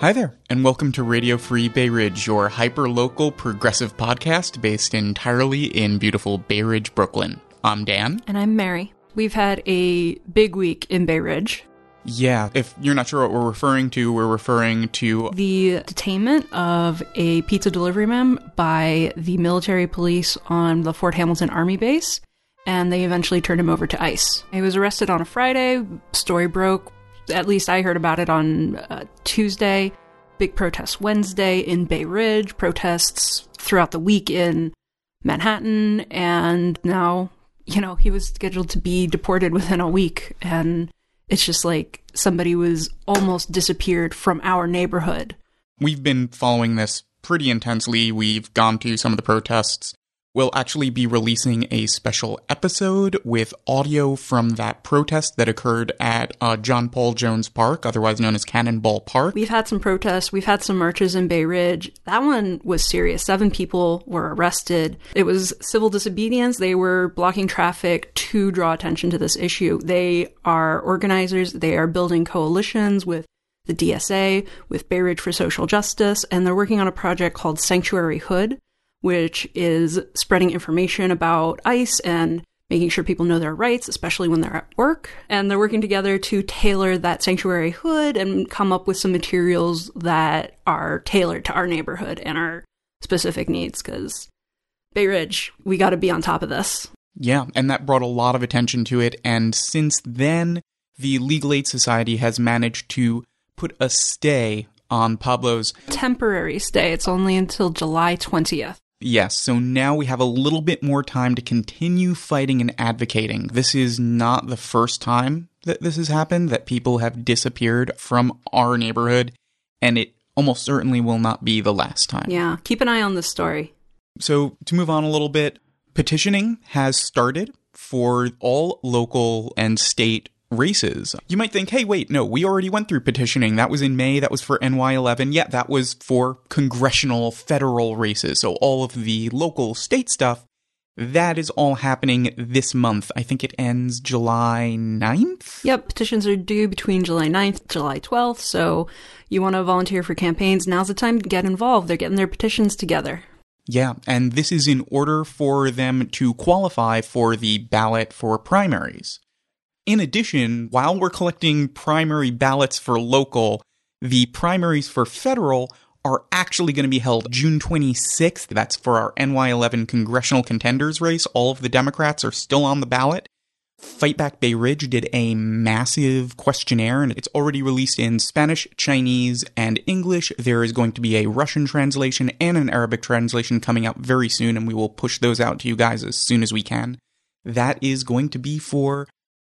Hi there, and welcome to Radio Free Bay Ridge, your hyper-local progressive podcast based entirely in beautiful Bay Ridge, Brooklyn. I'm Dan. And I'm Mary. We've had a big week in Bay Ridge. Yeah, if you're not sure what we're referring to, we're referring to The detainment of a pizza delivery man by the military police on the Fort Hamilton Army base, and they eventually turned him over to ICE. He was arrested on a Friday, story broke. At least I heard about it on uh, Tuesday. Big protest Wednesday in Bay Ridge, protests throughout the week in Manhattan, and now, you know, he was scheduled to be deported within a week, and it's just like somebody was almost disappeared from our neighborhood. We've been following this pretty intensely. We've gone to some of the protests. We'll actually be releasing a special episode with audio from that protest that occurred at uh, John Paul Jones Park, otherwise known as Cannonball Park. We've had some protests, we've had some marches in Bay Ridge. That one was serious. Seven people were arrested. It was civil disobedience. They were blocking traffic to draw attention to this issue. They are organizers, they are building coalitions with the DSA, with Bay Ridge for Social Justice, and they're working on a project called Sanctuary Hood which is spreading information about ICE and making sure people know their rights, especially when they're at work. And they're working together to tailor that sanctuary hood and come up with some materials that are tailored to our neighborhood and our specific needs. Because Bay Ridge, we got to be on top of this. Yeah, and that brought a lot of attention to it. And since then, the Legal Aid Society has managed to put a stay on Pablo's Temporary stay. It's only until July 20th. Yes, so now we have a little bit more time to continue fighting and advocating. This is not the first time that this has happened, that people have disappeared from our neighborhood, and it almost certainly will not be the last time. Yeah, keep an eye on this story. So, to move on a little bit, petitioning has started for all local and state races. You might think, hey, wait, no, we already went through petitioning. That was in May. That was for NY11. Yeah, that was for congressional federal races. So all of the local state stuff, that is all happening this month. I think it ends July 9th. Yep, petitions are due between July 9th July 12th. So you want to volunteer for campaigns, now's the time to get involved. They're getting their petitions together. Yeah, and this is in order for them to qualify for the ballot for primaries. In addition, while we're collecting primary ballots for local, the primaries for federal are actually going to be held June 26th. That's for our NY11 congressional contenders race. All of the Democrats are still on the ballot. Fight Back Bay Ridge did a massive questionnaire and it's already released in Spanish, Chinese, and English. There is going to be a Russian translation and an Arabic translation coming out very soon, and we will push those out to you guys as soon as we can. That is going to be for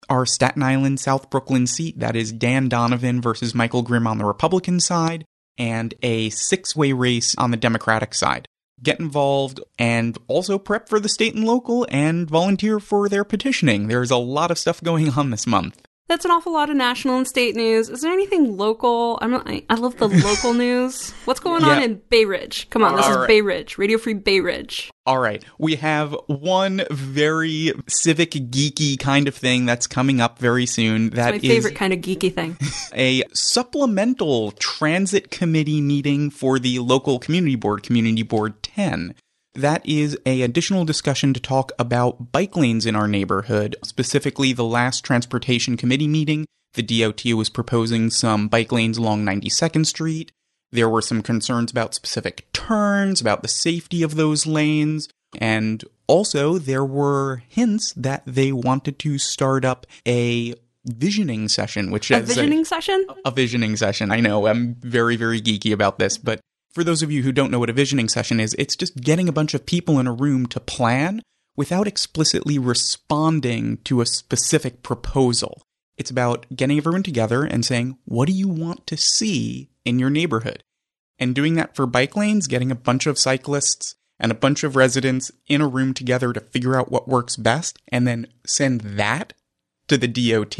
our Staten Island South Brooklyn seat. That is Dan Donovan versus Michael Grimm on the Republican side, and a six way race on the Democratic side. Get involved and also prep for the state and local and volunteer for their petitioning. There's a lot of stuff going on this month. That's an awful lot of national and state news. Is there anything local? I'm I, I love the local news. What's going on in Bay Ridge? Come on, this All is right. Bay Ridge, Radio Free Bay Ridge. All right, we have one very civic geeky kind of thing that's coming up very soon. That is my favorite kind of geeky thing. a supplemental transit committee meeting for the local community board, Community Board 10. That is a additional discussion to talk about bike lanes in our neighborhood, specifically the last transportation committee meeting. The DOT was proposing some bike lanes along 92nd Street. There were some concerns about specific turns, about the safety of those lanes, and also there were hints that they wanted to start up a visioning session, which A is visioning session? a visioning session. I know I'm very, very geeky about this, but for those of you who don't know what a visioning session is, it's just getting a bunch of people in a room to plan without explicitly responding to a specific proposal. It's about getting everyone together and saying, what do you want to see in your neighborhood? And doing that for bike lanes, getting a bunch of cyclists and a bunch of residents in a room together to figure out what works best and then send that to the DOT.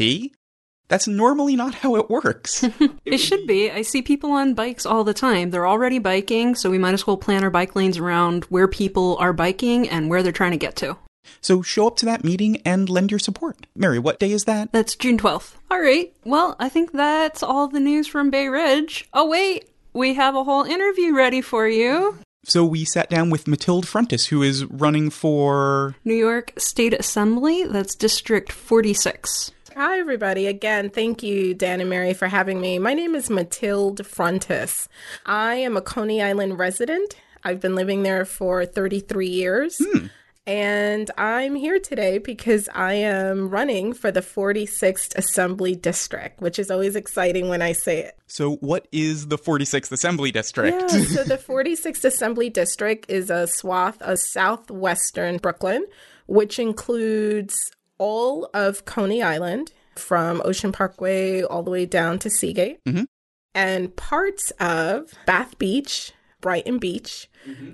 That's normally not how it works. It should be. I see people on bikes all the time. They're already biking, so we might as well plan our bike lanes around where people are biking and where they're trying to get to. So show up to that meeting and lend your support. Mary, what day is that? That's June 12th. All right. Well, I think that's all the news from Bay Ridge. Oh, wait. we have a whole interview ready for you. So we sat down with Mathylde Frontus, who is running for New York State Assembly. That's District 46. Hi, everybody. Again, thank you, Dan and Mary, for having me. My name is Mathylde Frontus. I am a Coney Island resident. I've been living there for 33 years. Hmm. And I'm here today because I am running for the 46th Assembly District, which is always exciting when I say it. So, what is the 46th Assembly District? Yeah, so the 46th Assembly District is a swath of southwestern Brooklyn, which includes all of Coney Island from Ocean Parkway all the way down to Seagate, Mhm. and parts of Bath Beach, Brighton Beach,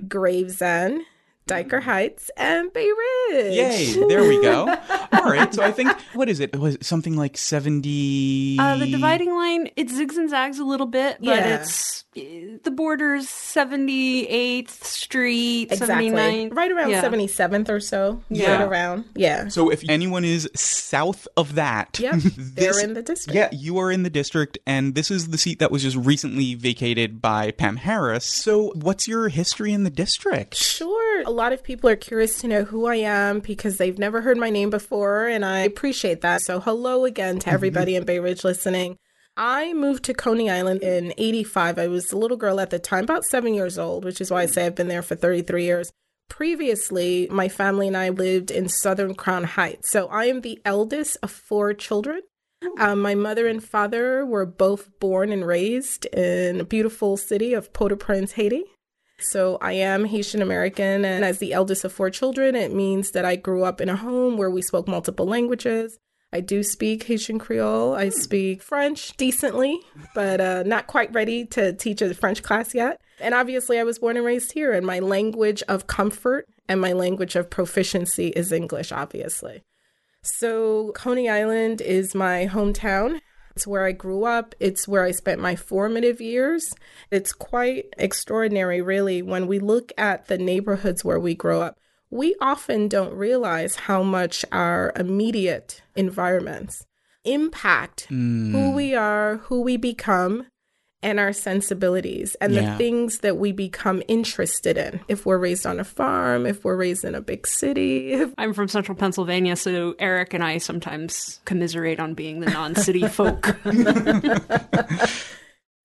Gravesend, Dyker Heights, and Bay Ridge. Yay! There we go. All right. So I think what is it? It was it something like seventy? Uh, the dividing line, it zigs and zags a little bit, but Yeah. it's the borders 78th Street, Exactly. 79th. Right around Yeah. 77th or so. Yeah. Right around. Yeah. So if anyone is south of that, Yep. They're in the district. Yeah, you are in the district, and this is the seat that was just recently vacated by Pam Harris. So, what's your history in the district? Sure. A lot of people are curious to know who I am because they've never heard my name before, and I appreciate that. So, hello again to everybody in Bay Ridge listening. I moved to Coney Island in 85. I was a little girl at the time, about seven years old, which is why I say I've been there for 33 years. Previously, my family and I lived in Southern Crown Heights. So, I am the eldest of four children. Um, my mother and father were both born and raised in a beautiful city of Port-au-Prince, Haiti. So I am Haitian American, and as the eldest of four children, it means that I grew up in a home where we spoke multiple languages. I do speak Haitian Creole. I speak French decently, but uh, not quite ready to teach a French class yet. And obviously, I was born and raised here, and my language of comfort and my language of proficiency is English, obviously. So, Coney Island is my hometown. It's where I grew up. It's where I spent my formative years. It's quite extraordinary, really, when we look at the neighborhoods where we grow up. We often don't realize how much our immediate environments impact who hmm. we are, who we become, and our sensibilities and Yeah. the things that we become interested in. If we're raised on a farm, if we're raised in a big city, if I'm from central Pennsylvania, so Eric and I sometimes commiserate on being the non city folk.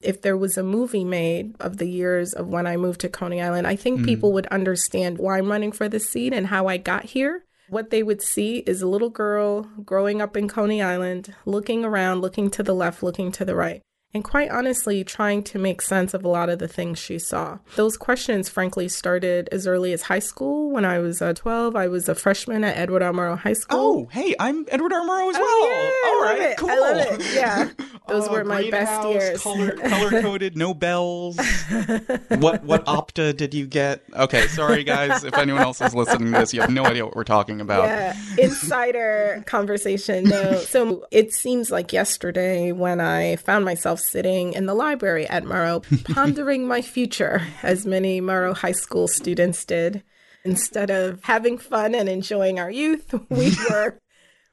if there was a movie made of the years of when I moved to Coney Island, I think mm. people would understand why I'm running for the seat and how I got here. What they would see is a little girl growing up in Coney Island, looking around, looking to the left, looking to the right, and quite honestly, trying to make sense of a lot of the things she saw. Those questions, frankly, started as early as high school. When I was uh, 12, I was a freshman at Edward R. Murrow High School. Oh, hey, I'm Edward R. Murrow as well. Oh, yeah, All it. cool. I love it. Yeah. Those Oh, were my best greenhouse, years. Color color coded, no bells. what what opta did you get? Okay, sorry guys. If anyone else is listening to this, you have no idea what we're talking about. Yeah, insider conversation. No, so it seems like yesterday when I found myself sitting in the library at Murrow, pondering my future, as many Murrow High School students did. Instead of having fun and enjoying our youth, we were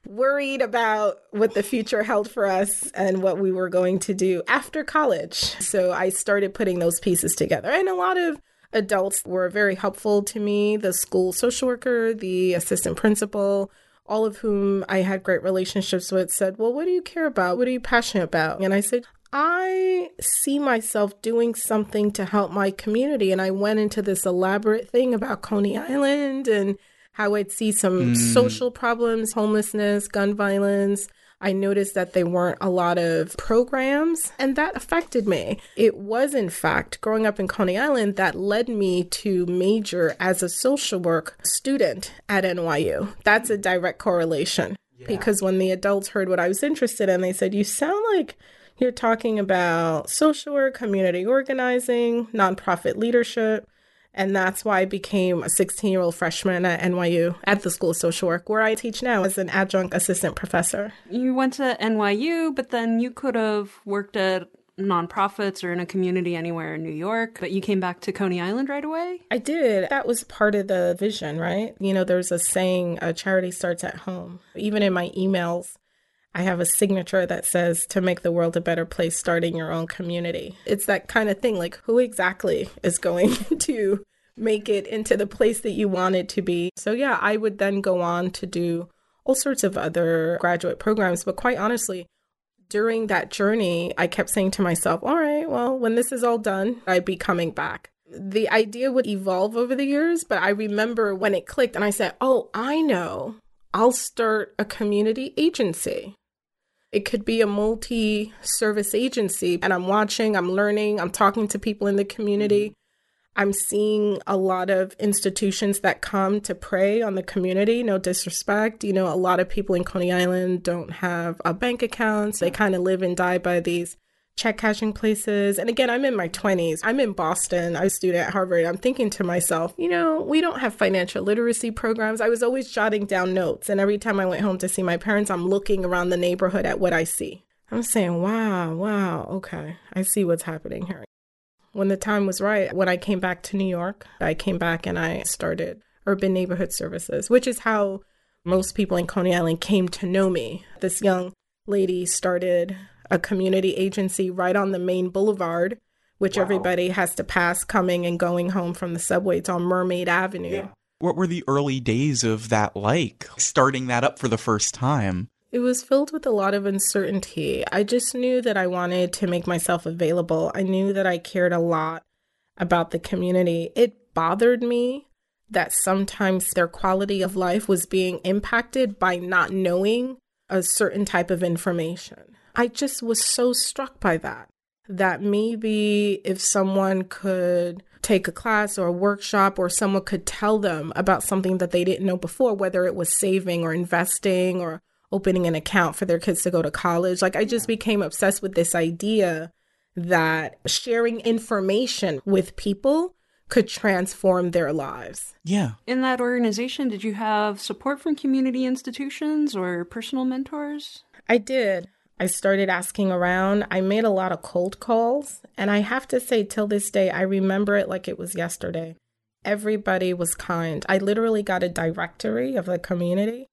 worried about what the future held for us and what we were going to do after college. So I started putting those pieces together. And a lot of adults were very helpful to me the school social worker, the assistant principal. All of whom I had great relationships with said, Well, what do you care about? What are you passionate about? And I said, I see myself doing something to help my community. And I went into this elaborate thing about Coney Island and how I'd see some hmm. social problems, homelessness, gun violence. I noticed that there weren't a lot of programs, and that affected me. It was, in fact, growing up in Coney Island that led me to major as a social work student at NYU. That's a direct correlation because when the adults heard what I was interested in, they said, You sound like you're talking about social work, community organizing, nonprofit leadership. And that's why I became a 16 year old freshman at NYU at the School of Social Work, where I teach now as an adjunct assistant professor. you went to NYU, but then you could have worked at nonprofits or in a community anywhere in New York, but you came back to Coney Island right away? I did. That was part of the vision, right? You know, there's a saying, a charity starts at home. Even in my emails, I have a signature that says to make the world a better place, starting your own community. It's that kind of thing. Like, who exactly is going to make it into the place that you want it to be? So, yeah, I would then go on to do all sorts of other graduate programs. But quite honestly, during that journey, I kept saying to myself, all right, well, when this is all done, I'd be coming back. The idea would evolve over the years, but I remember when it clicked and I said, oh, I know. I'll start a community agency. It could be a multi service agency, and I'm watching, I'm learning, I'm talking to people in the community. Mm-hmm. I'm seeing a lot of institutions that come to prey on the community, no disrespect. You know, a lot of people in Coney Island don't have a bank accounts. They kind of live and die by these check cashing places. And again, I'm in my 20s. I'm in Boston. I was a student at Harvard. I'm thinking to myself, you know, we don't have financial literacy programs. I was always jotting down notes. And every time I went home to see my parents, I'm looking around the neighborhood at what I see. I'm saying, wow, wow, okay, I see what's happening here when the time was right, when I came back to New York, I came back and I started Urban Neighborhood Services, which is how most people in Coney Island came to know me. This young lady started a community agency right on the main boulevard, which wow. everybody has to pass coming and going home from the subway. It's on Mermaid Avenue. Yeah. What were the early days of that like, starting that up for the first time? It was filled with a lot of uncertainty. I just knew that I wanted to make myself available. I knew that I cared a lot about the community. It bothered me that sometimes their quality of life was being impacted by not knowing a certain type of information. I just was so struck by that. That maybe if someone could take a class or a workshop or someone could tell them about something that they didn't know before, whether it was saving or investing or opening an account for their kids to go to college. Like I just became obsessed with this idea that sharing information with people could transform their lives. Yeah. In that organization, did you have support from community institutions or personal mentors? I did. I started asking around. I made a lot of cold calls. And I have to say, till this day, I remember it like it was yesterday. Everybody was kind. I literally got a directory of the community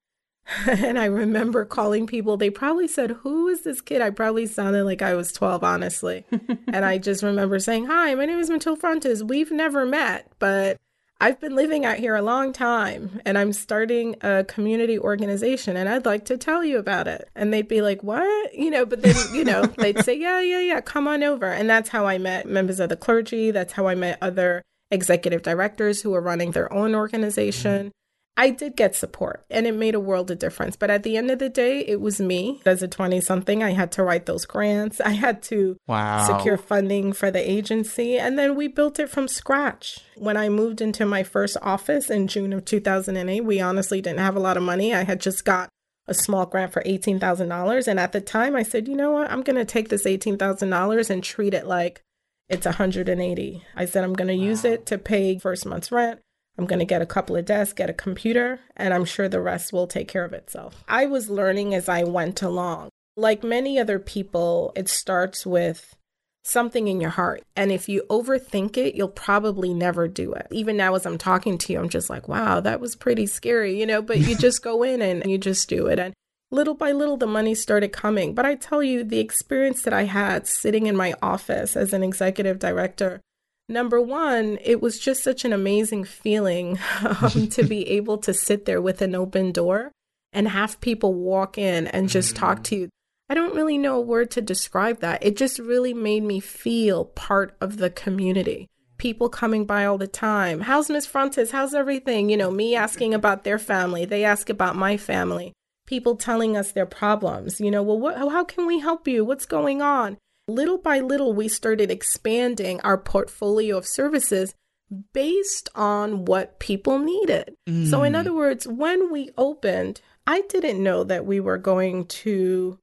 and I remember calling people. They probably said, Who is this kid? I probably sounded like I was 12, honestly. and I just remember saying, Hi, my name is Mathylde Frontus. We've never met, but I've been living out here a long time and I'm starting a community organization and I'd like to tell you about it. And they'd be like, What? You know, but then, you know, they'd say, Yeah, yeah, yeah, come on over. And that's how I met members of the clergy. That's how I met other executive directors who were running their own organization. I did get support and it made a world of difference. But at the end of the day, it was me as a 20 something. I had to write those grants, I had to wow. secure funding for the agency. And then we built it from scratch. When I moved into my first office in June of 2008, we honestly didn't have a lot of money. I had just got a small grant for $18,000. And at the time, I said, you know what? I'm going to take this $18,000 and treat it like it's 180. I said, I'm going to wow. use it to pay first month's rent. I'm going to get a couple of desks, get a computer, and I'm sure the rest will take care of itself. I was learning as I went along. Like many other people, it starts with something in your heart. And if you overthink it, you'll probably never do it. Even now, as I'm talking to you, I'm just like, wow, that was pretty scary, you know, but you just go in and you just do it. And little by little, the money started coming. But I tell you, the experience that I had sitting in my office as an executive director Number one, it was just such an amazing feeling um, to be able to sit there with an open door and have people walk in and just mm-hmm. talk to you. I don't really know a word to describe that. It just really made me feel part of the community. People coming by all the time. How's Miss Fuentes? How's everything? You know, me asking about their family. They ask about my family. People telling us their problems. You know, well, what, how can we help you? What's going on? Little by little, we started expanding our portfolio of services based on what people needed. Mm. So, in mm. other words, when we opened, I didn't know that we were going to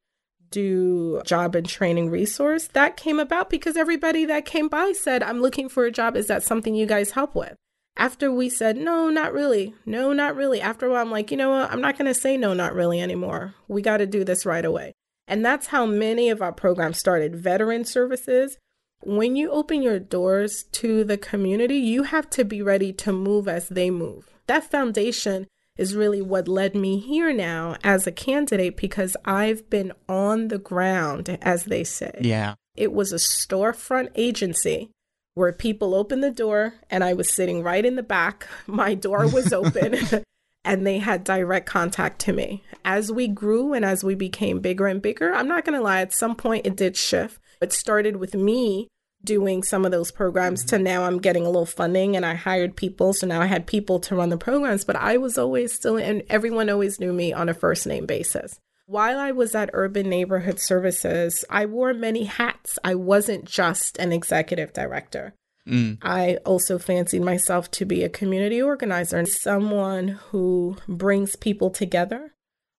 do job and training resource. That came about because everybody that came by said, I'm looking for a job. Is that something you guys help with? After we said, no, not really. No, not really. After a while, I'm like, you know what? I'm not going to say no, not really anymore. We got to do this right away. And that's how many of our programs started veteran services. When you open your doors to the community, you have to be ready to move as they move. That foundation is really what led me here now as a candidate because I've been on the ground, as they say. Yeah. It was a storefront agency where people opened the door and I was sitting right in the back. My door was open and they had direct contact to me. As we grew and as we became bigger and bigger, I'm not going to lie, at some point it did shift. It started with me doing some of those programs to now I'm getting a little funding and I hired people. So now I had people to run the programs, but I was always still, and everyone always knew me on a first name basis. While I was at Urban Neighborhood Services, I wore many hats. I wasn't just an executive director. Mm. I also fancied myself to be a community organizer and someone who brings people together.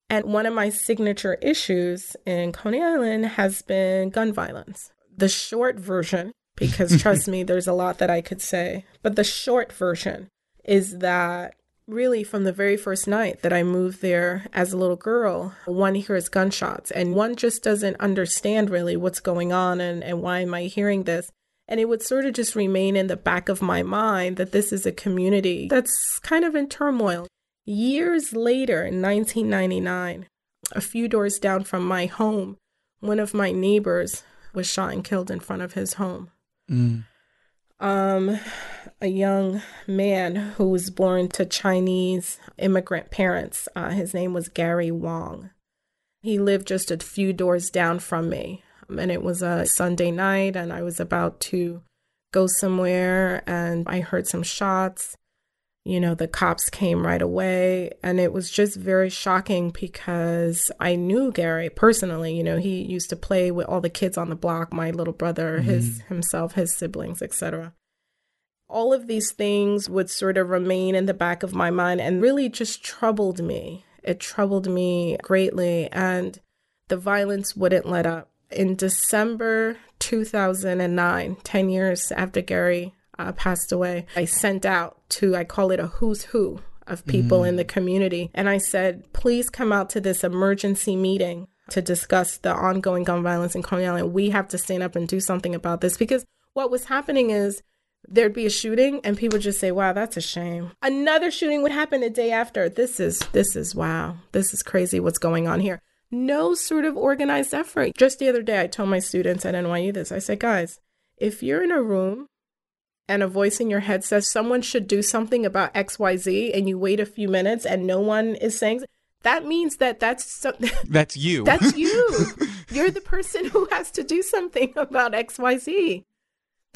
And one of my signature issues in Coney Island has been gun violence. The short version, because trust me, there's a lot that I could say, but the short version is that really from the very first night that I moved there as a little girl, one hears gunshots and one just doesn't understand really what's going on and, and why am I hearing this. And it would sort of just remain in the back of my mind that this is a community that's kind of in turmoil. Years later, in 1999, a few doors down from my home, one of my neighbors was shot and killed in front of his home. Mm. Um, a young man who was born to Chinese immigrant parents. Uh, his name was Gary Wong. He lived just a few doors down from me. And it was a Sunday night, and I was about to go somewhere, and I heard some shots. You know, the cops came right away, and it was just very shocking because I knew Gary personally. You know, he used to play with all the kids on the block, my little brother, mm-hmm. his himself, his siblings, etc all of these things would sort of remain in the back of my mind and really just troubled me. It troubled me greatly, and the violence wouldn't let up. In December 2009, 10 years after Gary uh, passed away, I sent out to, I call it a who's who of people mm. in the community. And I said, please come out to this emergency meeting to discuss the ongoing gun violence in Coney Island. We have to stand up and do something about this because what was happening is there'd be a shooting and people just say wow that's a shame another shooting would happen the day after this is this is wow this is crazy what's going on here no sort of organized effort just the other day i told my students at nyu this i said guys if you're in a room and a voice in your head says someone should do something about xyz and you wait a few minutes and no one is saying that means that that's so- that's you that's you you're the person who has to do something about xyz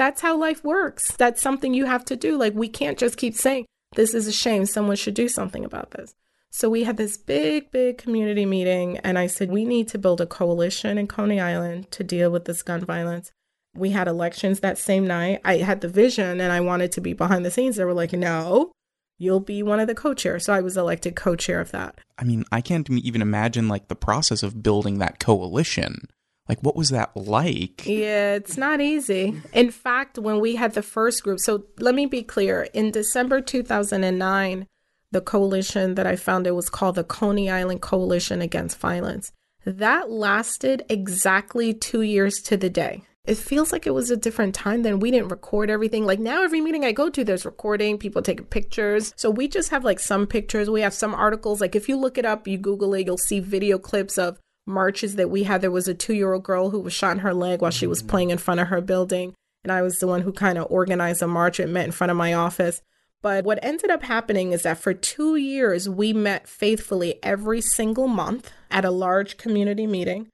that's how life works. That's something you have to do. Like, we can't just keep saying, this is a shame. Someone should do something about this. So, we had this big, big community meeting, and I said, we need to build a coalition in Coney Island to deal with this gun violence. We had elections that same night. I had the vision and I wanted to be behind the scenes. They were like, no, you'll be one of the co-chairs. So I was elected co-chair of that. I mean, I can't even imagine like the process of building that coalition. Like, what was that like? Yeah, it's not easy. In fact, when we had the first group, so let me be clear in December 2009, the coalition that I founded was called the Coney Island Coalition Against Violence. That lasted exactly two years to the day. It feels like it was a different time then. We didn't record everything. Like now, every meeting I go to, there's recording, people taking pictures. So we just have like some pictures. We have some articles. Like if you look it up, you Google it, you'll see video clips of marches that we had, there was a two year old girl who was shot in her leg while she was mm. playing in front of her building. And I was the one who kind of organized a march It met in front of my office. But what ended up happening is that for two years, we met faithfully every single month at a large community meeting.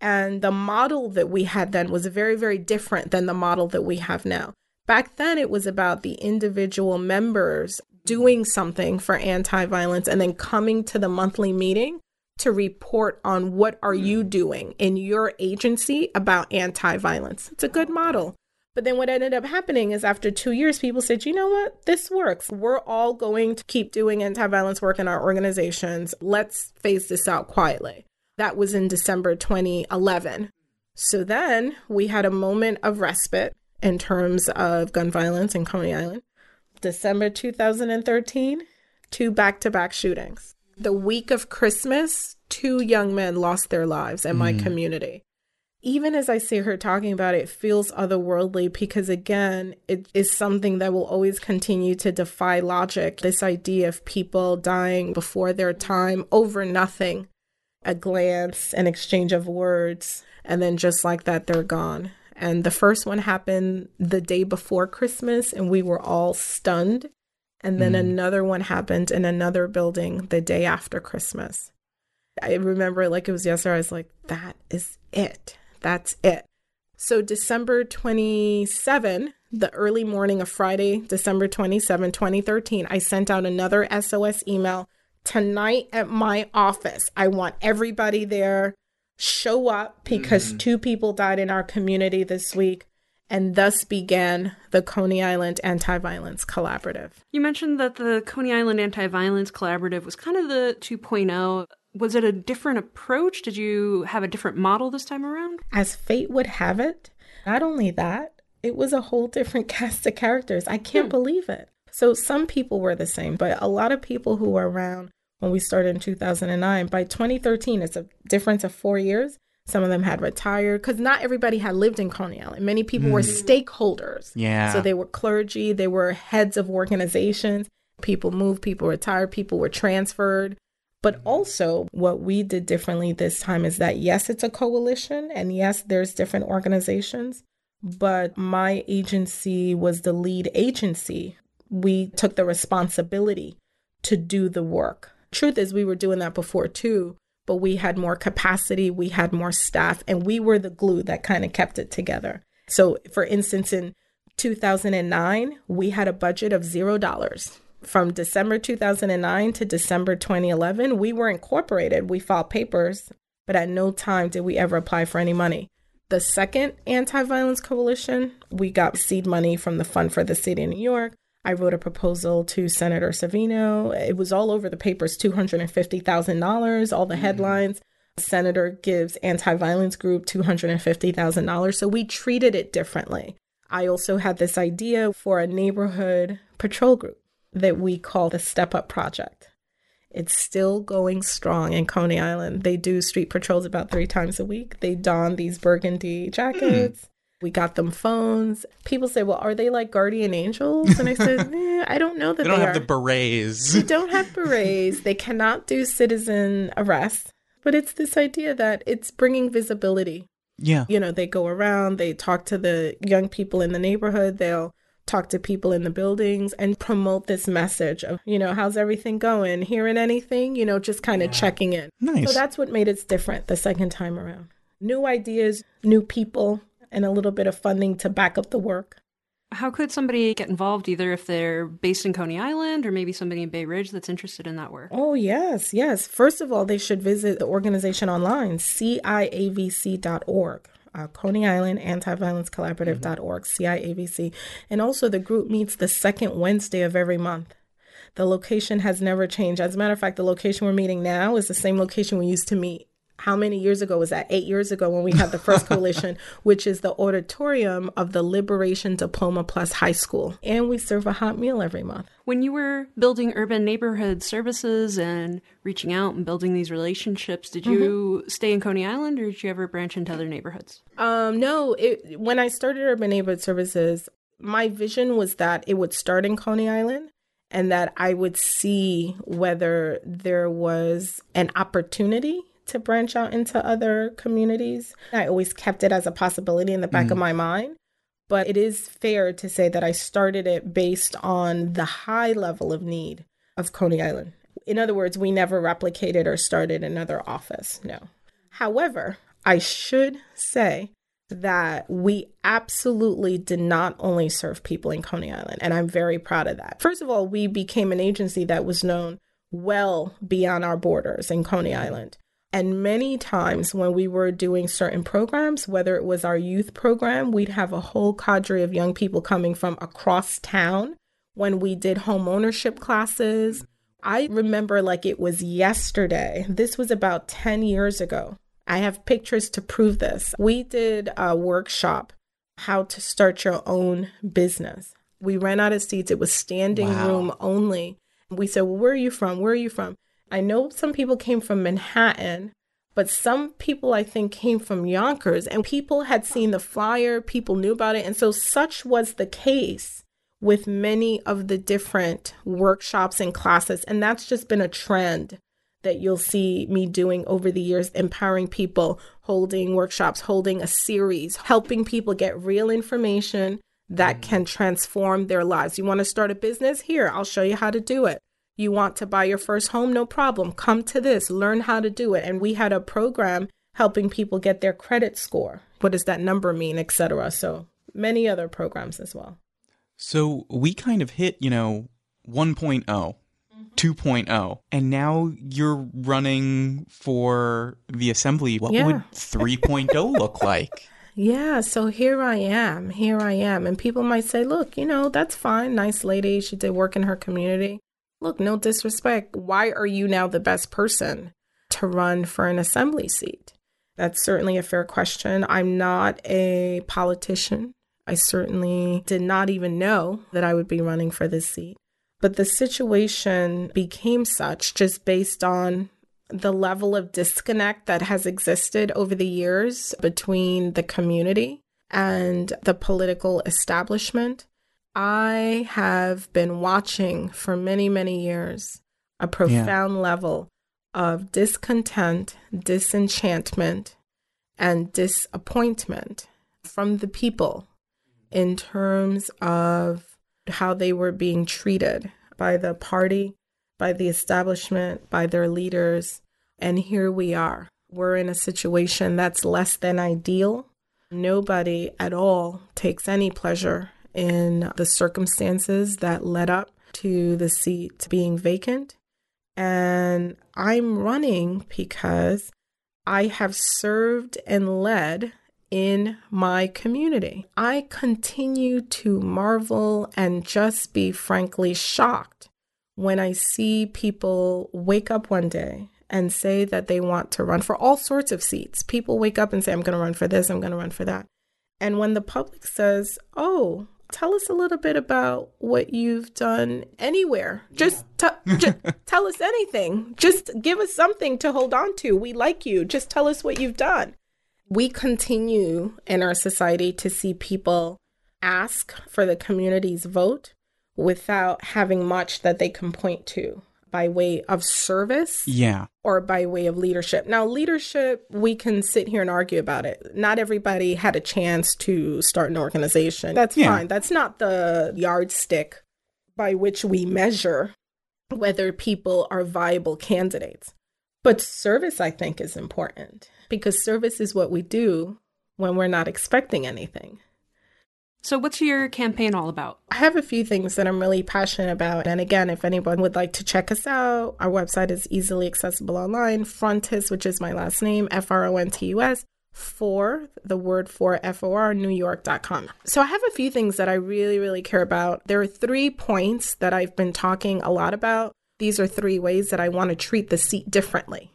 And the model that we had then was very, very different than the model that we have now. Back then, it was about the individual members doing something for anti violence and then coming to the monthly meeting to report on what are you hmm. doing in your agency about anti-violence. It's a good model. But then what ended up happening is after 2 years people said, "You know what? This works. We're all going to keep doing anti-violence work in our organizations. Let's phase this out quietly." That was in December 2011. So then we had a moment of respite in terms of gun violence in Coney Island. December 2013, two back-to-back shootings the week of Christmas, two young men lost their lives in my mm. community. Even as I see her talking about it, it feels otherworldly because, again, it is something that will always continue to defy logic. This idea of people dying before their time over nothing, a glance, an exchange of words, and then just like that, they're gone. And the first one happened the day before Christmas, and we were all stunned. And then mm. another one happened in another building the day after Christmas. I remember like it was yesterday. I was like, that is it that's it. So, December 27, the early morning of Friday, December 27, 2013, I sent out another SOS email tonight at my office. I want everybody there. Show up because mm. two people died in our community this week. And thus began the Coney Island Anti Violence Collaborative. You mentioned that the Coney Island Anti Violence Collaborative was kind of the 2.0 was it a different approach? Did you have a different model this time around? As fate would have it, not only that, it was a whole different cast of characters. I can't hmm. believe it. So some people were the same, but a lot of people who were around when we started in 2009, by 2013, it's a difference of four years. Some of them had retired because not everybody had lived in Coney Island. Many people mm. were hmm. stakeholders. Yeah. So they were clergy, they were heads of organizations. People moved, people retired, people were transferred. But also, what we did differently this time is that yes, it's a coalition, and yes, there's different organizations, but my agency was the lead agency. We took the responsibility to do the work. Truth is, we were doing that before too, but we had more capacity, we had more staff, and we were the glue that kind of kept it together. So, for instance, in 2009, we had a budget of zero dollars from December 2009 to December 2011, we were incorporated. We filed papers, but at no time did we ever apply for any money. The second anti violence coalition, we got seed money from the Fund for the City of New York. I wrote a proposal to Senator Savino. It was all over the papers $250,000, all the mm-hmm. headlines. Senator gives anti violence group $250,000. So we treated it differently. I also had this idea for a neighborhood patrol group that we call the Step Up Project. It's still going strong in Coney Island. They do street patrols about three times a week. They don these burgundy jackets. Mm. We got them phones. People say, "Well, are they like guardian angels?" And I said, eh, "I don't know that they don't they have are. the berets. they don't have berets. They cannot do citizen arrests. But it's this idea that it's bringing visibility. Yeah, you know, they go around. They talk to the young people in the neighborhood. They'll talk to people in the buildings and promote this message of, you know, how's everything going? Hearing anything? You know, just kind of yeah. checking in. Nice. So that's what made it different the second time around. New ideas, new people, and a little bit of funding to back up the work. How could somebody get involved either if they're based in Coney Island or maybe somebody in Bay Ridge that's interested in that work? Oh, yes, yes. First of all, they should visit the organization online, ciavc.org uh, Coney Island Anti-Violence Collaborative.org, mm-hmm. CIAVC. And also the group meets the second Wednesday of every month. The location has never changed. As a matter of fact, the location we're meeting now is the same location we used to meet how many years ago was that? Eight years ago when we had the first coalition, which is the auditorium of the Liberation Diploma Plus High School. And we serve a hot meal every month. When you were building urban neighborhood services and reaching out and building these relationships, did you mm-hmm. stay in Coney Island or did you ever branch into other neighborhoods? Um, no, it, when I started urban neighborhood services, my vision was that it would start in Coney Island and that I would see whether there was an opportunity to branch out into other communities. I always kept it as a possibility in the back mm. of my mind. But it is fair to say that I started it based on the high level of need of Coney Island. In other words, we never replicated or started another office. No. However, I should say that we absolutely did not only serve people in Coney Island, and I'm very proud of that. First of all, we became an agency that was known well beyond our borders in Coney Island. And many times when we were doing certain programs, whether it was our youth program, we'd have a whole cadre of young people coming from across town. When we did home ownership classes, I remember like it was yesterday. This was about 10 years ago. I have pictures to prove this. We did a workshop, how to start your own business. We ran out of seats. It was standing wow. room only. We said, Well, where are you from? Where are you from? I know some people came from Manhattan, But some people, I think, came from Yonkers and people had seen the flyer, people knew about it. And so, such was the case with many of the different workshops and classes. And that's just been a trend that you'll see me doing over the years, empowering people, holding workshops, holding a series, helping people get real information that mm. can transform their lives. You want to start a business? Here, I'll show you how to do it. You want to buy your first home? No problem. Come to this, learn how to do it. And we had a program helping people get their credit score. What does that number mean, etc. So many other programs as well. So we kind of hit, you know, 1.0, mm-hmm. 2.0, and now you're running for the assembly. What yeah. would 3.0 look like? Yeah, so here I am. Here I am. And people might say, look, you know, that's fine. Nice lady. She did work in her community. Look, no disrespect. Why are you now the best person to run for an assembly seat? That's certainly a fair question. I'm not a politician. I certainly did not even know that I would be running for this seat. But the situation became such just based on the level of disconnect that has existed over the years between the community and the political establishment. I have been watching for many, many years a profound yeah. level of discontent, disenchantment, and disappointment from the people in terms of how they were being treated by the party, by the establishment, by their leaders. And here we are. We're in a situation that's less than ideal. Nobody at all takes any pleasure in the circumstances that led up to the seat being vacant. And I'm running because I have served and led in my community. I continue to marvel and just be frankly shocked when I see people wake up one day and say that they want to run for all sorts of seats. People wake up and say, I'm going to run for this, I'm going to run for that. And when the public says, Oh, tell us a little bit about what you've done anywhere. Just, t- just tell us anything. Just give us something to hold on to. We like you. Just tell us what you've done. We continue in our society to see people ask for the community's vote without having much that they can point to by way of service yeah. or by way of leadership. Now leadership we can sit here and argue about it. Not everybody had a chance to start an organization. That's yeah. fine. That's not the yardstick by which we measure whether people are viable candidates. But service i think is important because service is what we do when we're not expecting anything so, what's your campaign all about? I have a few things that I'm really passionate about. And again, if anyone would like to check us out, our website is easily accessible online. Frontus, which is my last name, F R O N T U S, for the word for F O R, newyork.com. So, I have a few things that I really, really care about. There are three points that I've been talking a lot about. These are three ways that I want to treat the seat differently,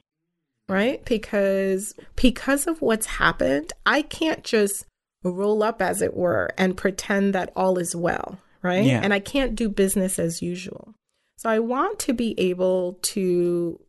right? Because because of what's happened, I can't just roll up, as it were, and pretend that all is well, right? Yeah. And I can't do business as usual. So I want to be able to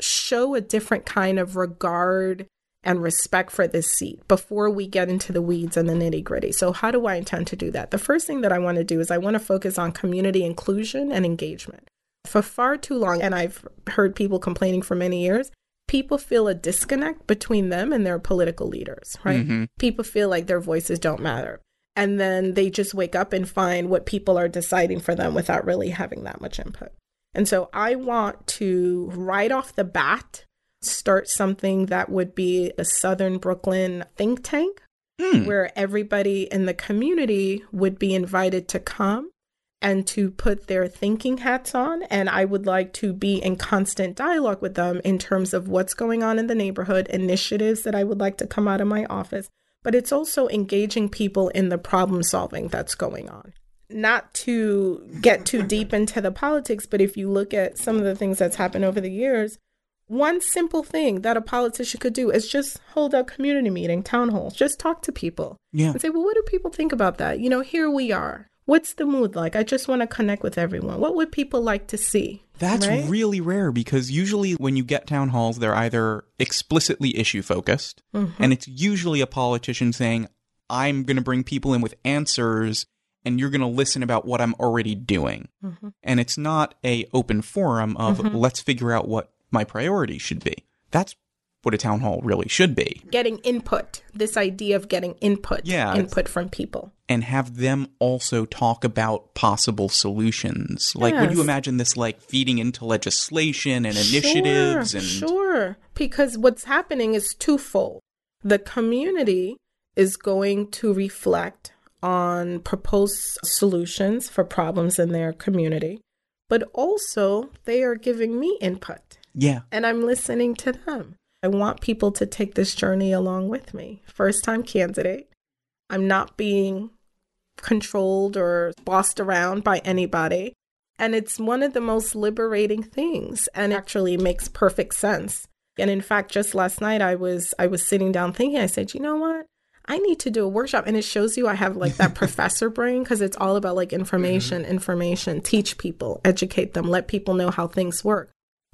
show a different kind of regard and respect for this seat before we get into the weeds and the nitty gritty. So, how do I intend to do that? The first thing that I want to do is I want to focus on community inclusion and engagement. For far too long, and I've heard people complaining for many years, people feel a disconnect between them and their political leaders, right? Mm-hmm. People feel like their voices don't matter. And then they just wake up and find what people are deciding for them without really having that much input. And so I want to, right off the bat, start something that would be a Southern Brooklyn think tank mm. where everybody in the community would be invited to come and to put their thinking hats on. And I would like to be in constant dialogue with them in terms of what's going on in the neighborhood, initiatives that I would like to come out of my office. But it's also engaging people in the problem solving that's going on. Not to get too deep into the politics, but if you look at some of the things that's happened over the years, one simple thing that a politician could do is just hold a community meeting, town halls, just talk to people. Yeah. And say, well, what do people think about that? You know, here we are What's the mood like? I just want to connect with everyone. What would people like to see? That's right? really rare because usually when you get town halls, they're either explicitly issue focused, Mm-hmm. and it's usually a politician saying, I'm going to bring people in with answers and you're going to listen about what I'm already doing. Mm-hmm. And it's not a open forum of let's figure out what my priorities should be. That's what a town hall really should be. getting input. This idea of getting input. Yeah, Input from people. And have them also talk about possible solutions. Like, would you imagine this like feeding into legislation and initiatives Sure, and sure. Because what's happening is twofold. The community is going to reflect on proposed solutions for problems in their community but also they are giving me input. Yeah, and i'm listening to them. I want people to take this journey along with me. First time candidate. I'm not being controlled or bossed around by anybody and it's one of the most liberating things and actually makes perfect sense. And in fact, just last night I was I was sitting down thinking, I said, you know what? I need to do a workshop. And it shows you I have like that professor brain because it's all about like information, mm-hmm. information, teach people, educate them, let people know how things work.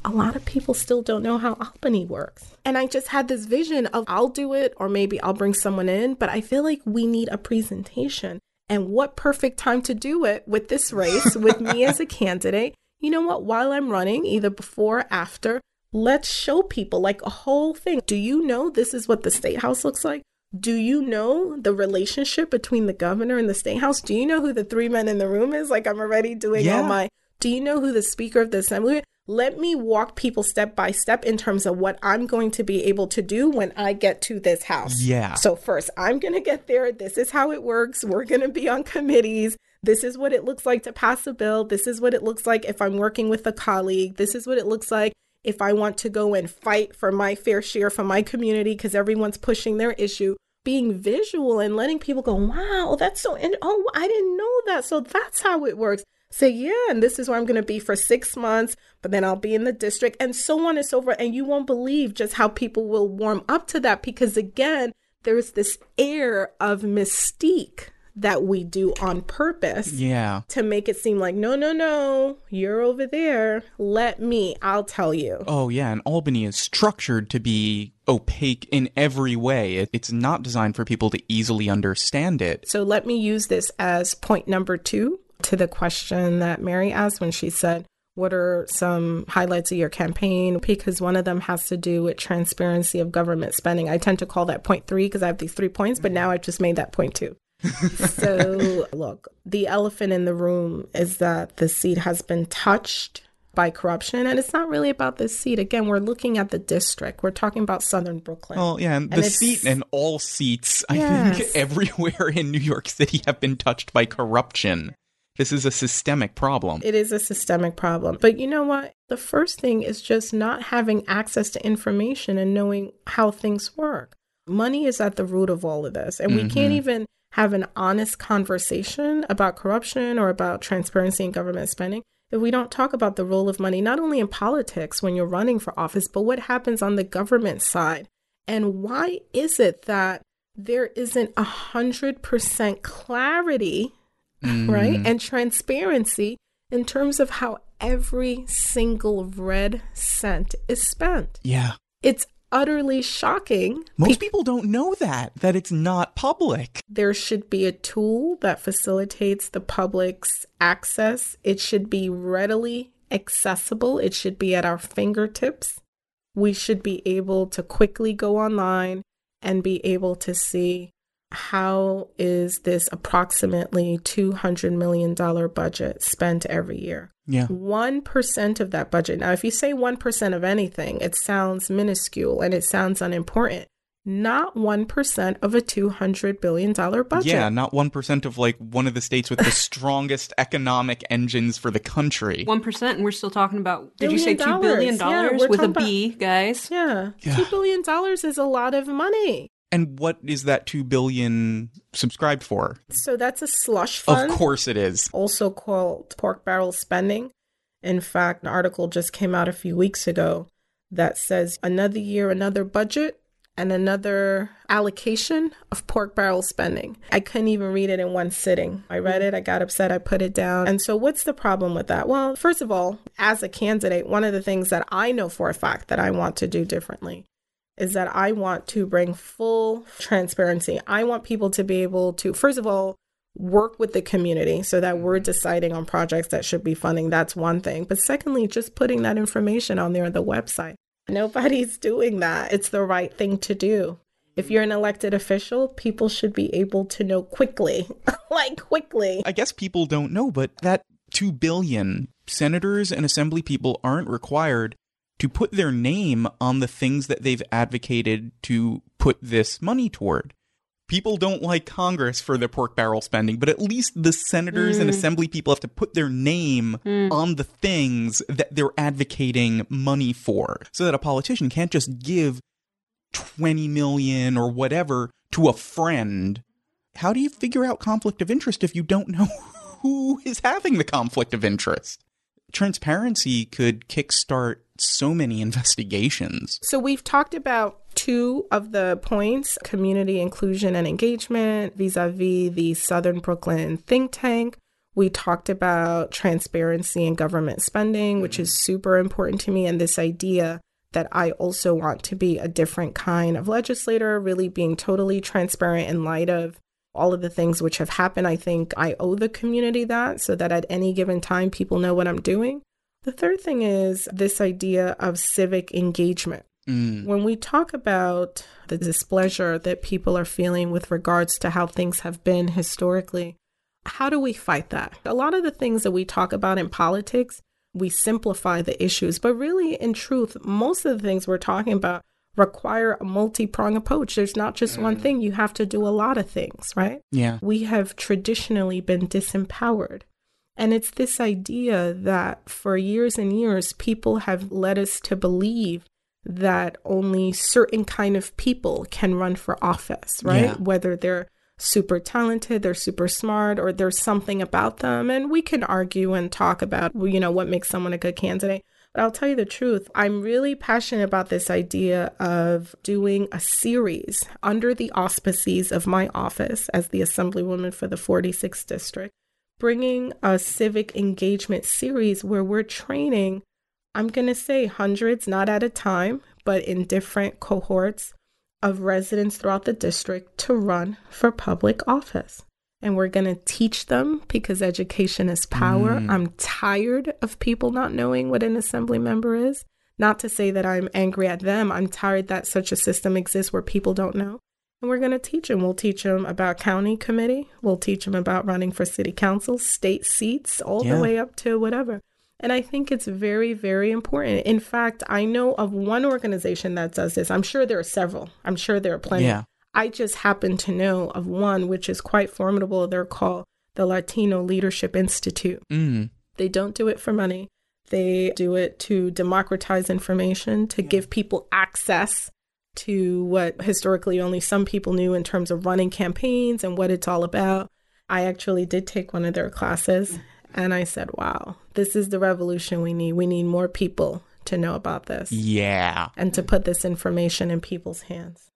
A lot of people still don't know how Albany works. And I just had this vision of I'll do it or maybe I'll bring someone in, but I feel like we need a presentation. And what perfect time to do it with this race, with me as a candidate. You know what? While I'm running, either before or after, let's show people like a whole thing. Do you know this is what the state house looks like? Do you know the relationship between the governor and the state house? Do you know who the three men in the room is? Like I'm already doing all my. Do you know who the speaker of the assembly? Let me walk people step by step in terms of what I'm going to be able to do when I get to this house. Yeah. So first, I'm going to get there. This is how it works. We're going to be on committees. This is what it looks like to pass a bill. This is what it looks like if I'm working with a colleague. This is what it looks like if I want to go and fight for my fair share for my community because everyone's pushing their issue. Being visual and letting people go, wow, that's so, in- oh, I didn't know that. So that's how it works. Say, yeah, and this is where I'm going to be for six months, but then I'll be in the district and so on and so forth. And you won't believe just how people will warm up to that because, again, there's this air of mystique that we do on purpose yeah. to make it seem like, no, no, no, you're over there. Let me, I'll tell you. Oh, yeah. And Albany is structured to be opaque in every way. It, it's not designed for people to easily understand it. So let me use this as point number two to the question that Mary asked when she said, what are some highlights of your campaign? Because one of them has to do with transparency of government spending. I tend to call that point three because I have these three points, but now I've just made that point two. so, look, the elephant in the room is that the seat has been touched by corruption. And it's not really about the seat. Again, we're looking at the district, we're talking about Southern Brooklyn. Well, yeah, and, And the seat and all seats, I think, everywhere in New York City have been touched by corruption. This is a systemic problem. It is a systemic problem. But you know what? The first thing is just not having access to information and knowing how things work. Money is at the root of all of this. And we mm-hmm. can't even have an honest conversation about corruption or about transparency in government spending if we don't talk about the role of money, not only in politics when you're running for office, but what happens on the government side. And why is it that there isn't a hundred clarity right? Mm. And transparency in terms of how every single red cent is spent. yeah. It's utterly shocking. Most people don't know that, that it's not public. There should be a tool that facilitates the public's access. It should be readily accessible. It should be at our fingertips. We should be able to quickly go online and be able to see how is this approximately $200 million budget spent every year. Yeah. 1% of that budget. Now, if you say 1% of anything, it sounds minuscule and it sounds unimportant. Not 1% of a $200 billion budget. Yeah, not 1% of like one of the states with the strongest economic engines for the country. One percent, and we're still talking about. Did you say Billion two billion dollars. Yeah, dollars we're with a talking B, guys? Yeah. Yeah. $2 billion is a lot of money. And what is that 2 billion subscribed for? So that's a slush fund. Of course it is. also called pork barrel spending. In fact, an article just came out a few weeks ago that says another year, another budget. and another allocation of pork barrel spending. I couldn't even read it in one sitting. I read it, I got upset, I put it down. And so, what's the problem with that? Well, first of all, as a candidate, one of the things that I know for a fact that I want to do differently is that I want to bring full transparency. I want people to be able to, first of all, work with the community so that we're mm-hmm. deciding on projects that should be funding. That's one thing. But secondly, just putting that information on there on the website. Nobody's doing that. It's the right thing to do. If mm-hmm. you're an elected official, people should be able to know quickly, like quickly. I guess people don't know, but that 2 billion senators and assembly people aren't required to put their name on the things that they've advocated to put this money toward. People don't like Congress for their pork barrel spending, but at least the senators mm. and assembly people have to put their name mm. on the things that they're advocating money for so that a politician can't just give 20 million or whatever to a friend. How do you figure out conflict of interest if you don't know who is having the conflict of interest? Transparency could kickstart so many investigations. So we've talked about two of the points community inclusion and engagement vis a vis the Southern Brooklyn think tank. We talked about transparency in government spending, which is super important to me, and this idea that I also want to be a different kind of legislator, really being totally transparent in light of all of the things which have happened. I think I owe the community that so that at any given time, people know what I'm doing. The third thing is this idea of civic engagement. Mm. When we talk about the displeasure that people are feeling with regards to how things have been historically, how do we fight that? A lot of the things that we talk about in politics, we simplify the issues, but really, in truth, most of the things we're talking about require a multi pronged approach. There's not just one mm. thing, you have to do a lot of things, right? Yeah. We have traditionally been disempowered. And it's this idea that for years and years, people have led us to believe that only certain kind of people can run for office, right? Yeah. Whether they're super talented, they're super smart, or there's something about them. And we can argue and talk about, you know, what makes someone a good candidate. But I'll tell you the truth, I'm really passionate about this idea of doing a series under the auspices of my office as the Assemblywoman for the 46th District bringing a civic engagement series where we're training, I'm going to say hundreds, not at a time, but in different cohorts of residents throughout the district to run for public office. And we're going to teach them because education is power. Mm. I'm tired of people not knowing what an assembly member is. Not to say that I'm angry at them. I'm tired that such a system exists where people don't know. And we're going to teach them. We'll teach them about county committee. We'll teach them about running for city council, state seats, all yeah. the way up to whatever. And I think it's very, very important. In fact, I know of one organization that does this. I'm sure there are several. I'm sure there are plenty. Yeah. I just happen to know of one which is quite formidable. They're called the Latino Leadership Institute. Mm. They don't do it for money. They do it to democratize information, to give people access to what historically only some people knew in terms of running campaigns and what it's all about. I actually did take one of their classes and I said, wow, this is the revolution we need. We need more people to know about this. Yeah. And to put this information in people's hands.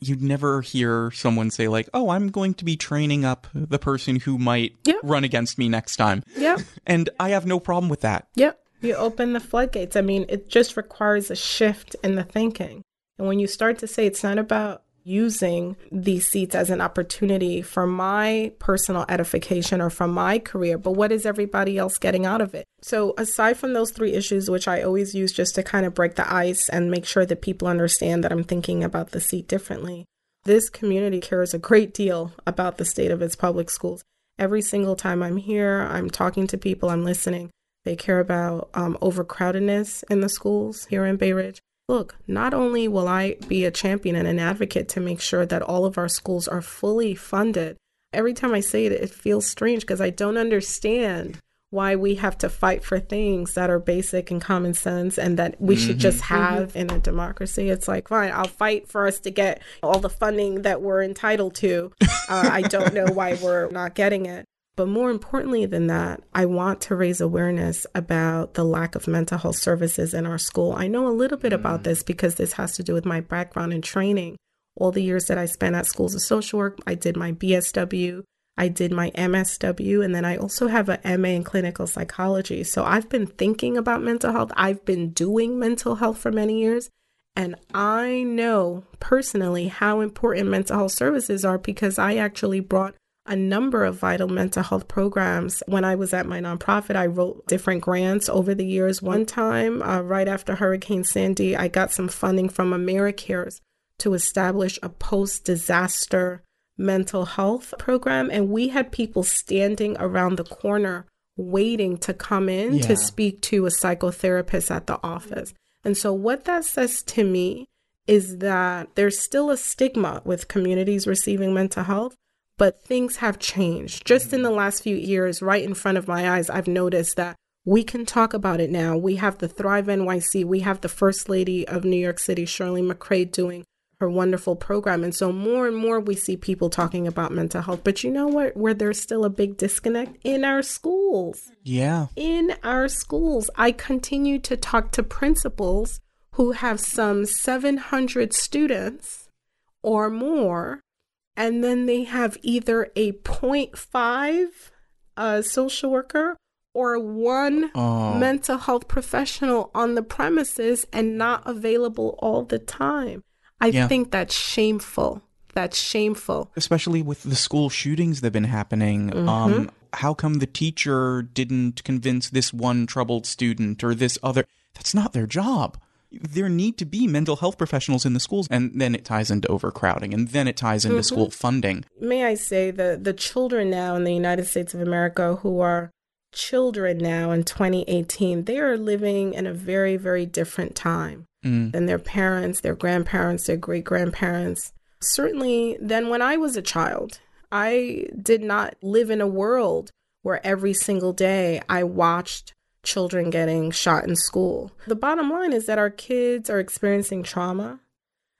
You'd never hear someone say, like, oh, I'm going to be training up the person who might yep. run against me next time. Yeah. And I have no problem with that. Yep. You open the floodgates. I mean, it just requires a shift in the thinking. And when you start to say it's not about using these seats as an opportunity for my personal edification or for my career, but what is everybody else getting out of it? So, aside from those three issues, which I always use just to kind of break the ice and make sure that people understand that I'm thinking about the seat differently, this community cares a great deal about the state of its public schools. Every single time I'm here, I'm talking to people, I'm listening. They care about um, overcrowdedness in the schools here in Bay Ridge. Look, not only will I be a champion and an advocate to make sure that all of our schools are fully funded, every time I say it, it feels strange because I don't understand why we have to fight for things that are basic and common sense and that we mm-hmm. should just mm-hmm. have mm-hmm. in a democracy. It's like, fine, I'll fight for us to get all the funding that we're entitled to. Uh, I don't know why we're not getting it. But more importantly than that, I want to raise awareness about the lack of mental health services in our school. I know a little bit about mm. this because this has to do with my background and training. All the years that I spent at schools of social work, I did my BSW, I did my MSW, and then I also have an MA in clinical psychology. So I've been thinking about mental health. I've been doing mental health for many years. And I know personally how important mental health services are because I actually brought a number of vital mental health programs. When I was at my nonprofit, I wrote different grants over the years. One time, uh, right after Hurricane Sandy, I got some funding from AmeriCares to establish a post disaster mental health program. And we had people standing around the corner waiting to come in yeah. to speak to a psychotherapist at the office. And so, what that says to me is that there's still a stigma with communities receiving mental health, but things have changed. Just in the mm-hmm. last few years, right in front of my eyes, I've noticed that we can talk about it now. We have the Thrive NYC, we have the First Lady of New York City, Chirlane McCray, doing her wonderful program. And so more and more we see people talking about mental health. But you know what? Where there's still a big disconnect in our schools. Yeah. In our schools. I continue to talk to principals who have some 700 students or more and then they have either a 0.5 uh, social worker or one oh. mental health professional on the premises and not available all the time. I yeah. think that's shameful. That's shameful. Especially with the school shootings that have been happening. Mm-hmm. Um, how come the teacher didn't convince this one troubled student or this other? That's not their job there need to be mental health professionals in the schools and then it ties into overcrowding and then it ties into mm-hmm. school funding may i say the the children now in the united states of america who are children now in 2018 they are living in a very very different time mm. than their parents their grandparents their great grandparents certainly than when i was a child i did not live in a world where every single day i watched children getting shot in school. The bottom line is that our kids are experiencing trauma.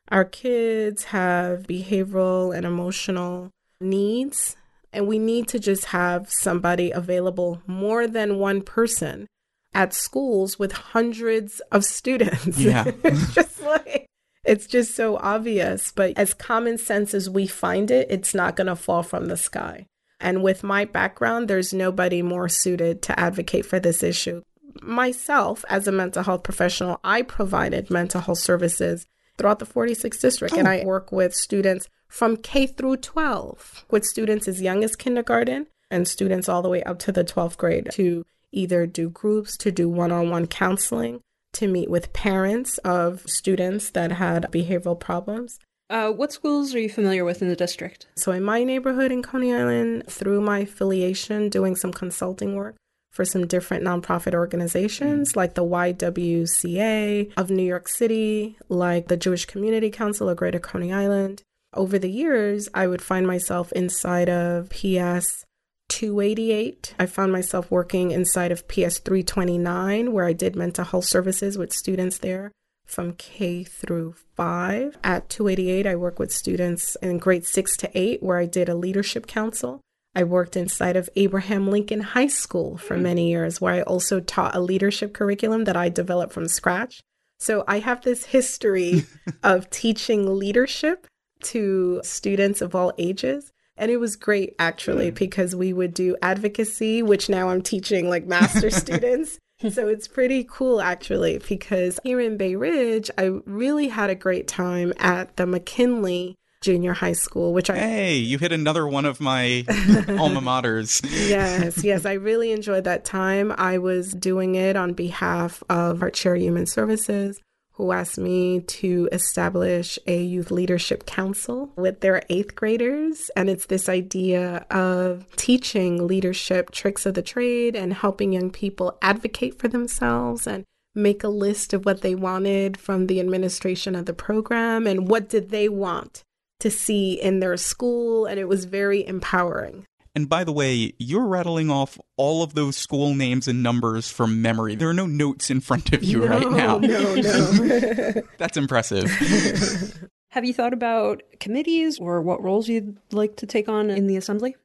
Our kids have behavioral and emotional needs, and we need to just have somebody available, more than one person at schools with hundreds of students. Yeah. it's just like it's just so obvious, but as common sense as we find it, it's not going to fall from the sky. And with my background, there's nobody more suited to advocate for this issue. Myself, as a mental health professional, I provided mental health services throughout the 46th district, oh. and I work with students from K through 12, with students as young as kindergarten and students all the way up to the 12th grade to either do groups, to do one on one counseling, to meet with parents of students that had behavioral problems. Uh, what schools are you familiar with in the district? So, in my neighborhood in Coney Island, through my affiliation, doing some consulting work for some different nonprofit organizations mm. like the YWCA of New York City, like the Jewish Community Council of Greater Coney Island. Over the years, I would find myself inside of PS 288. I found myself working inside of PS 329, where I did mental health services with students there from K through 5. At 288, I work with students in grade 6 to 8, where I did a leadership council. I worked inside of Abraham Lincoln High School for many years, where I also taught a leadership curriculum that I developed from scratch. So I have this history of teaching leadership to students of all ages. And it was great actually mm. because we would do advocacy, which now I'm teaching like master students so it's pretty cool actually because here in Bay Ridge, I really had a great time at the McKinley Junior High School, which I Hey, you hit another one of my alma maters. yes, yes, I really enjoyed that time. I was doing it on behalf of our Chair Human Services who asked me to establish a youth leadership council with their eighth graders. And it's this idea of teaching leadership tricks of the trade and helping young people advocate for themselves and make a list of what they wanted from the administration of the program and what did they want to see in their school. And it was very empowering. And by the way, you're rattling off all of those school names and numbers from memory. There are no notes in front of you no, right now. No, no. That's impressive. Have you thought about committees or what roles you'd like to take on in the assembly?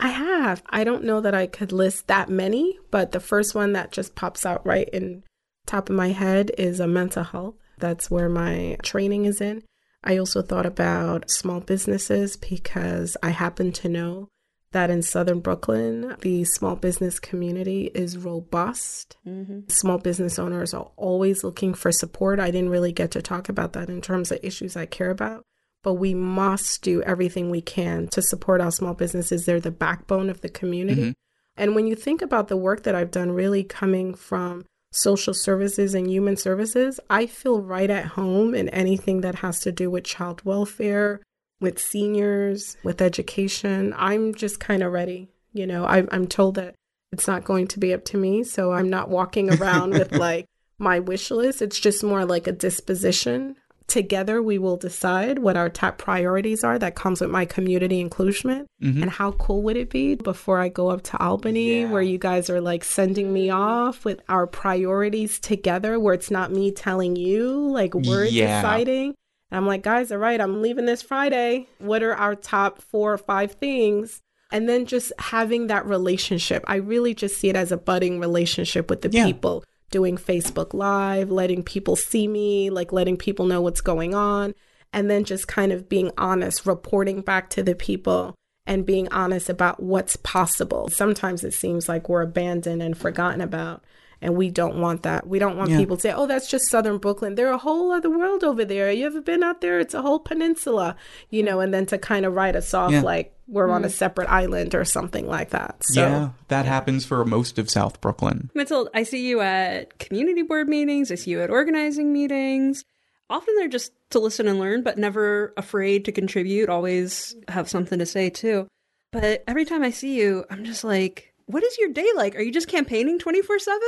I have. I don't know that I could list that many, but the first one that just pops out right in top of my head is a mental health. That's where my training is in. I also thought about small businesses because I happen to know that in Southern Brooklyn, the small business community is robust. Mm-hmm. Small business owners are always looking for support. I didn't really get to talk about that in terms of issues I care about, but we must do everything we can to support our small businesses. They're the backbone of the community. Mm-hmm. And when you think about the work that I've done, really coming from social services and human services, I feel right at home in anything that has to do with child welfare, with seniors, with education. I'm just kind of ready. You know, I, I'm told that it's not going to be up to me. So I'm not walking around with like my wish list. It's just more like a disposition. Together, we will decide what our top priorities are. That comes with my community inclusion. Mm-hmm. And how cool would it be before I go up to Albany, yeah. where you guys are like sending me off with our priorities together, where it's not me telling you, like we're yeah. deciding I'm like, guys, all right, I'm leaving this Friday. What are our top four or five things? And then just having that relationship. I really just see it as a budding relationship with the yeah. people, doing Facebook Live, letting people see me, like letting people know what's going on. And then just kind of being honest, reporting back to the people and being honest about what's possible. Sometimes it seems like we're abandoned and forgotten about. And we don't want that. We don't want yeah. people to say, oh, that's just southern Brooklyn. There's a whole other world over there. You ever been out there? It's a whole peninsula, you know, and then to kind of write us off yeah. like we're mm. on a mm. separate island or something like that. So, yeah, that happens for most of South Brooklyn. Mathylde, I see you at community board meetings, I see you at organizing meetings. Often they're just to listen and learn, but never afraid to contribute, always have something to say too. But every time I see you, I'm just like, what is your day like? Are you just campaigning 24 7?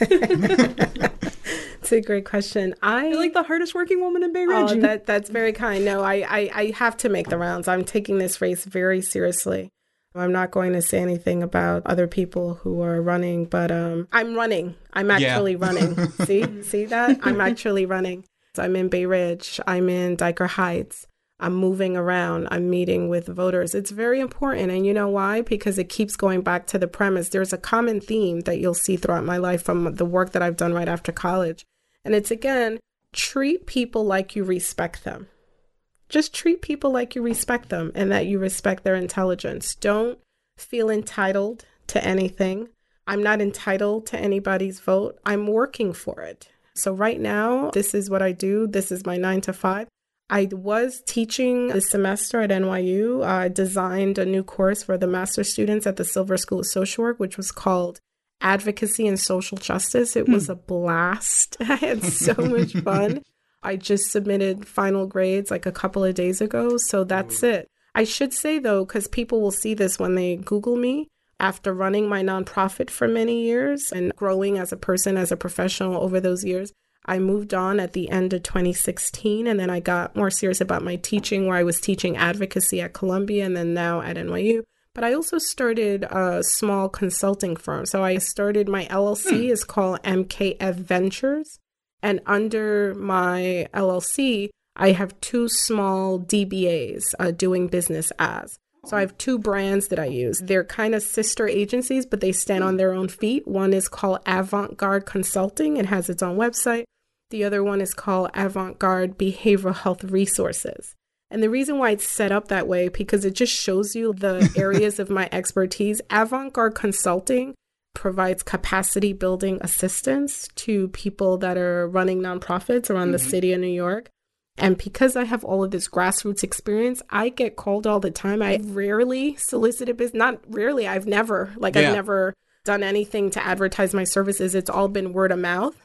It's a great question. I You're like the hardest working woman in Bay Ridge. Oh, that, that's very kind. No, I, I, I have to make the rounds. I'm taking this race very seriously. I'm not going to say anything about other people who are running, but um, I'm running. I'm actually yeah. running. see, see that? I'm actually running. So I'm in Bay Ridge. I'm in Dyker Heights. I'm moving around, I'm meeting with voters. It's very important. And you know why? Because it keeps going back to the premise. There's a common theme that you'll see throughout my life from the work that I've done right after college. And it's again, treat people like you respect them. Just treat people like you respect them and that you respect their intelligence. Don't feel entitled to anything. I'm not entitled to anybody's vote. I'm working for it. So, right now, this is what I do. This is my nine to five. I was teaching this semester at NYU. I designed a new course for the master students at the Silver School of Social Work, which was called Advocacy and Social Justice. It was hmm. a blast. I had so much fun. I just submitted final grades like a couple of days ago. So that's it. I should say though, because people will see this when they Google me, after running my nonprofit for many years and growing as a person, as a professional over those years, I moved on at the end of 2016, and then I got more serious about my teaching, where I was teaching advocacy at Columbia and then now at NYU. But I also started a small consulting firm. So I started my LLC hmm. is called MKF Ventures, and under my LLC, I have two small DBAs uh, doing business as. So I have two brands that I use. They're kind of sister agencies, but they stand on their own feet. One is called Avant Garde Consulting. It has its own website. The other one is called Avant Garde Behavioral Health Resources. And the reason why it's set up that way, because it just shows you the areas of my expertise. Avant Garde Consulting provides capacity building assistance to people that are running nonprofits around mm-hmm. the city of New York. And because I have all of this grassroots experience, I get called all the time. I rarely solicited business. Not rarely, I've never, like, yeah. I've never done anything to advertise my services. It's all been word of mouth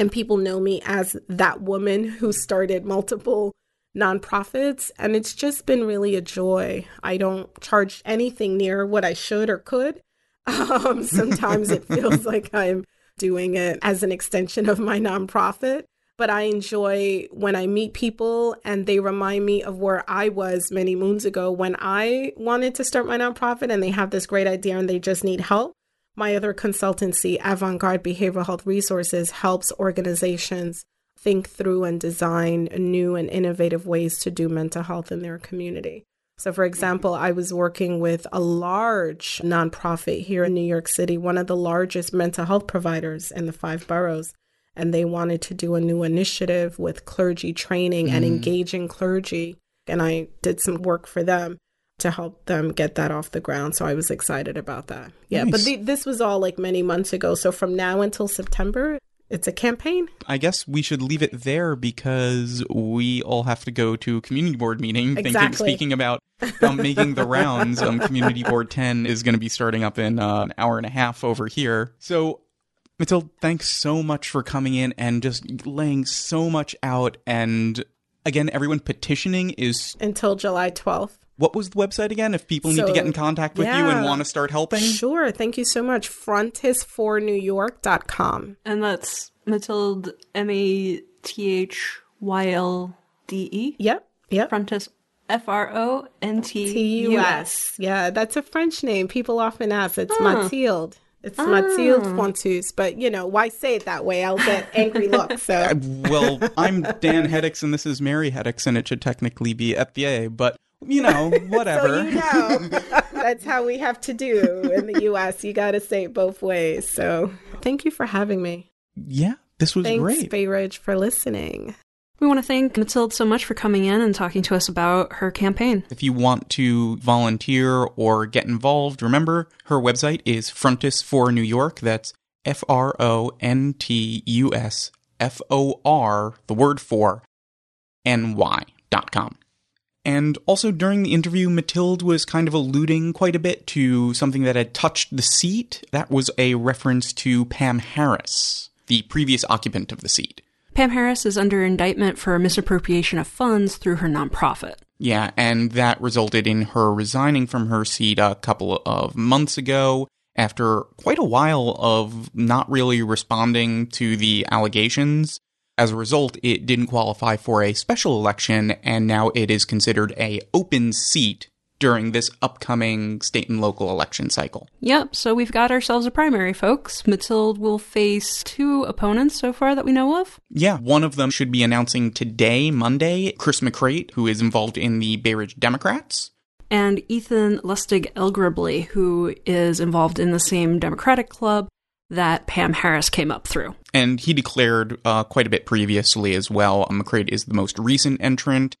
and people know me as that woman who started multiple nonprofits and it's just been really a joy. I don't charge anything near what i should or could. Um, sometimes it feels like i'm doing it as an extension of my nonprofit but i enjoy when i meet people and they remind me of where i was many moons ago when i wanted to start my nonprofit and they have this great idea and they just need help my other consultancy, Avant Garde Behavioral Health Resources, helps organizations think through and design new and innovative ways to do mental health in their community. So, for example, I was working with a large nonprofit here in New York City, one of the largest mental health providers in the five boroughs. And they wanted to do a new initiative with clergy training mm. and engaging clergy. And I did some work for them to help them get that off the ground. So I was excited about that. Yeah, nice. but the, this was all like many months ago. So from now until September, it's a campaign. I guess we should leave it there because we all have to go to a community board meeting. Exactly. Thinking, speaking about um, making the rounds, um, community board 10 is going to be starting up in uh, an hour and a half over here. So Mathylde, thanks so much for coming in and just laying so much out. And again, everyone petitioning is until July 12th what was the website again if people so, need to get in contact with yeah, you and want to start helping? Sure. Thank you so much. Frontus4newyork.com. And that's Mathylde, M A T H Y L D E? Yep. Yep. Frontus. F R O N T U S. Yeah, that's a French name. People often ask. It's oh. Mathylde. It's ah. Mathylde Frontus, but you know, why say it that way? I'll get angry looks. So, well, I'm Dan Heddix, and this is Mary Heddix, and it should technically be FBA, but you know, whatever. so you know, that's how we have to do in the U.S. You got to say it both ways. So thank you for having me. Yeah, this was Thanks, great. Bay Ridge, for listening. We want to thank Mathylde so much for coming in and talking to us about her campaign. If you want to volunteer or get involved, remember her website is Frontus for New York. That's F R O N T U S F O R, the word for, N Y dot com. And also during the interview, Mathylde was kind of alluding quite a bit to something that had touched the seat. That was a reference to Pam Harris, the previous occupant of the seat. Pam Harris is under indictment for misappropriation of funds through her nonprofit. Yeah, and that resulted in her resigning from her seat a couple of months ago after quite a while of not really responding to the allegations. As a result, it didn't qualify for a special election, and now it is considered a open seat during this upcoming state and local election cycle. Yep, so we've got ourselves a primary, folks. Mathylde will face two opponents so far that we know of. Yeah, one of them should be announcing today, Monday, Chris McCreight, who is involved in the Bay Ridge Democrats. And Ethan Lustig Elgrably, who is involved in the same Democratic club that Pam Harris came up through. And he declared uh, quite a bit previously as well. McCreight is the most recent entrant.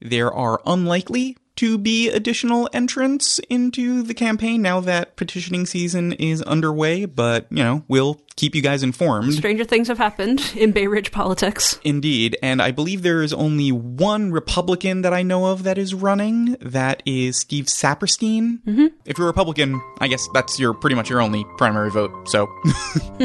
There are unlikely to be additional entrants into the campaign now that petitioning season is underway, but, you know, we'll keep you guys informed. Stranger things have happened in Bay Ridge politics. Indeed. And I believe there is only one Republican that I know of that is running. That is Steve Saperstein. Mm-hmm. If you're a Republican, I guess that's your pretty much your only primary vote. So,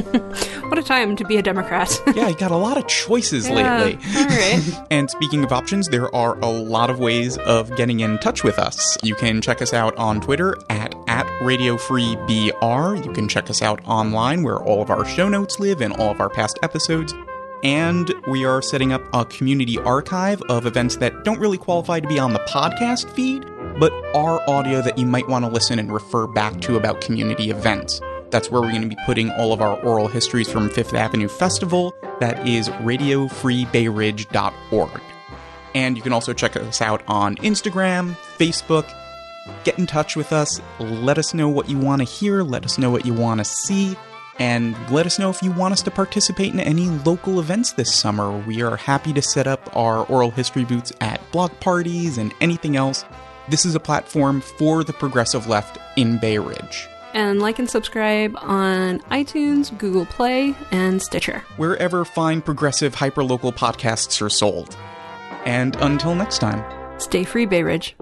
what a time to be a Democrat. yeah, you got a lot of choices yeah. lately. All right. and speaking of options, there are a lot of ways of getting in touch with us. You can check us out on Twitter at at Radio Free BR. You can check us out online where all of our show notes live and all of our past episodes. And we are setting up a community archive of events that don't really qualify to be on the podcast feed, but are audio that you might want to listen and refer back to about community events. That's where we're going to be putting all of our oral histories from Fifth Avenue Festival. That is radiofreebayridge.org. And you can also check us out on Instagram, Facebook, get in touch with us. Let us know what you want to hear. Let us know what you want to see. And let us know if you want us to participate in any local events this summer. We are happy to set up our oral history booths at block parties and anything else. This is a platform for the progressive left in Bay Ridge. And like and subscribe on iTunes, Google Play, and Stitcher. Wherever fine progressive hyperlocal podcasts are sold. And until next time, stay free, Bay Ridge.